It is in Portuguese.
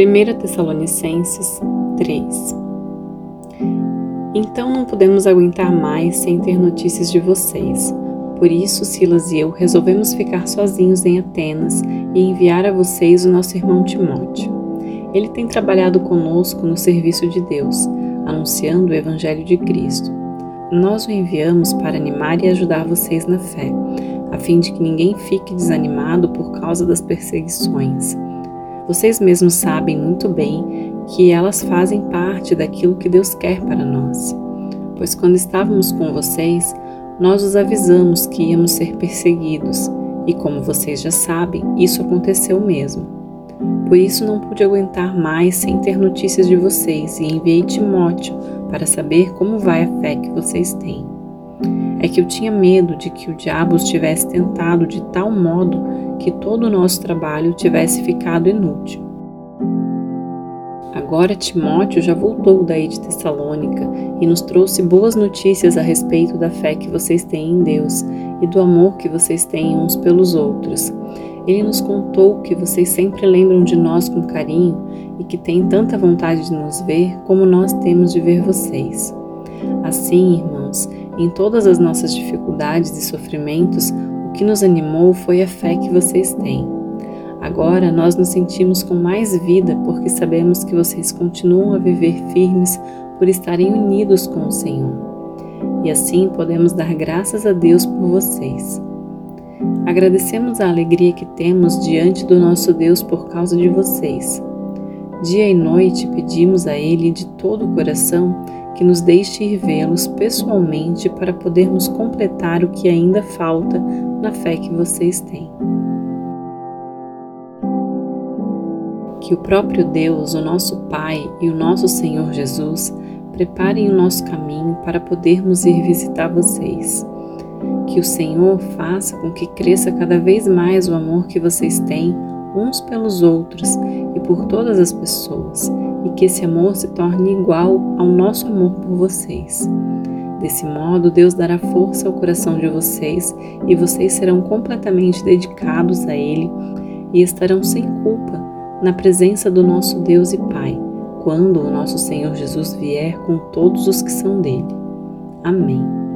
1 Tessalonicenses 3 Então não podemos aguentar mais sem ter notícias de vocês. Por isso, Silas e eu resolvemos ficar sozinhos em Atenas e enviar a vocês o nosso irmão Timóteo. Ele tem trabalhado conosco no serviço de Deus, anunciando o Evangelho de Cristo. Nós o enviamos para animar e ajudar vocês na fé, a fim de que ninguém fique desanimado por causa das perseguições. Vocês mesmos sabem muito bem que elas fazem parte daquilo que Deus quer para nós. Pois quando estávamos com vocês, nós os avisamos que íamos ser perseguidos, e como vocês já sabem, isso aconteceu mesmo. Por isso não pude aguentar mais sem ter notícias de vocês e enviei Timóteo para saber como vai a fé que vocês têm. É que eu tinha medo de que o diabo os tivesse tentado de tal modo que todo o nosso trabalho tivesse ficado inútil. Agora Timóteo já voltou daí de Tessalônica e nos trouxe boas notícias a respeito da fé que vocês têm em Deus e do amor que vocês têm uns pelos outros. Ele nos contou que vocês sempre lembram de nós com carinho e que têm tanta vontade de nos ver como nós temos de ver vocês. Assim, irmãos, em todas as nossas dificuldades e sofrimentos, o que nos animou foi a fé que vocês têm. Agora nós nos sentimos com mais vida porque sabemos que vocês continuam a viver firmes por estarem unidos com o Senhor. E assim podemos dar graças a Deus por vocês. Agradecemos a alegria que temos diante do nosso Deus por causa de vocês. Dia e noite pedimos a Ele de todo o coração que nos deixe ir vê-los pessoalmente para podermos completar o que ainda falta na fé que vocês têm. Que o próprio Deus, o nosso Pai e o nosso Senhor Jesus preparem o nosso caminho para podermos ir visitar vocês. Que o Senhor faça com que cresça cada vez mais o amor que vocês têm uns pelos outros e por todas as pessoas, e que esse amor se torne igual ao nosso amor por vocês. Desse modo, Deus dará força ao coração de vocês e vocês serão completamente dedicados a Ele e estarão sem culpa na presença do nosso Deus e Pai, quando o nosso Senhor Jesus vier com todos os que são dele. Amém.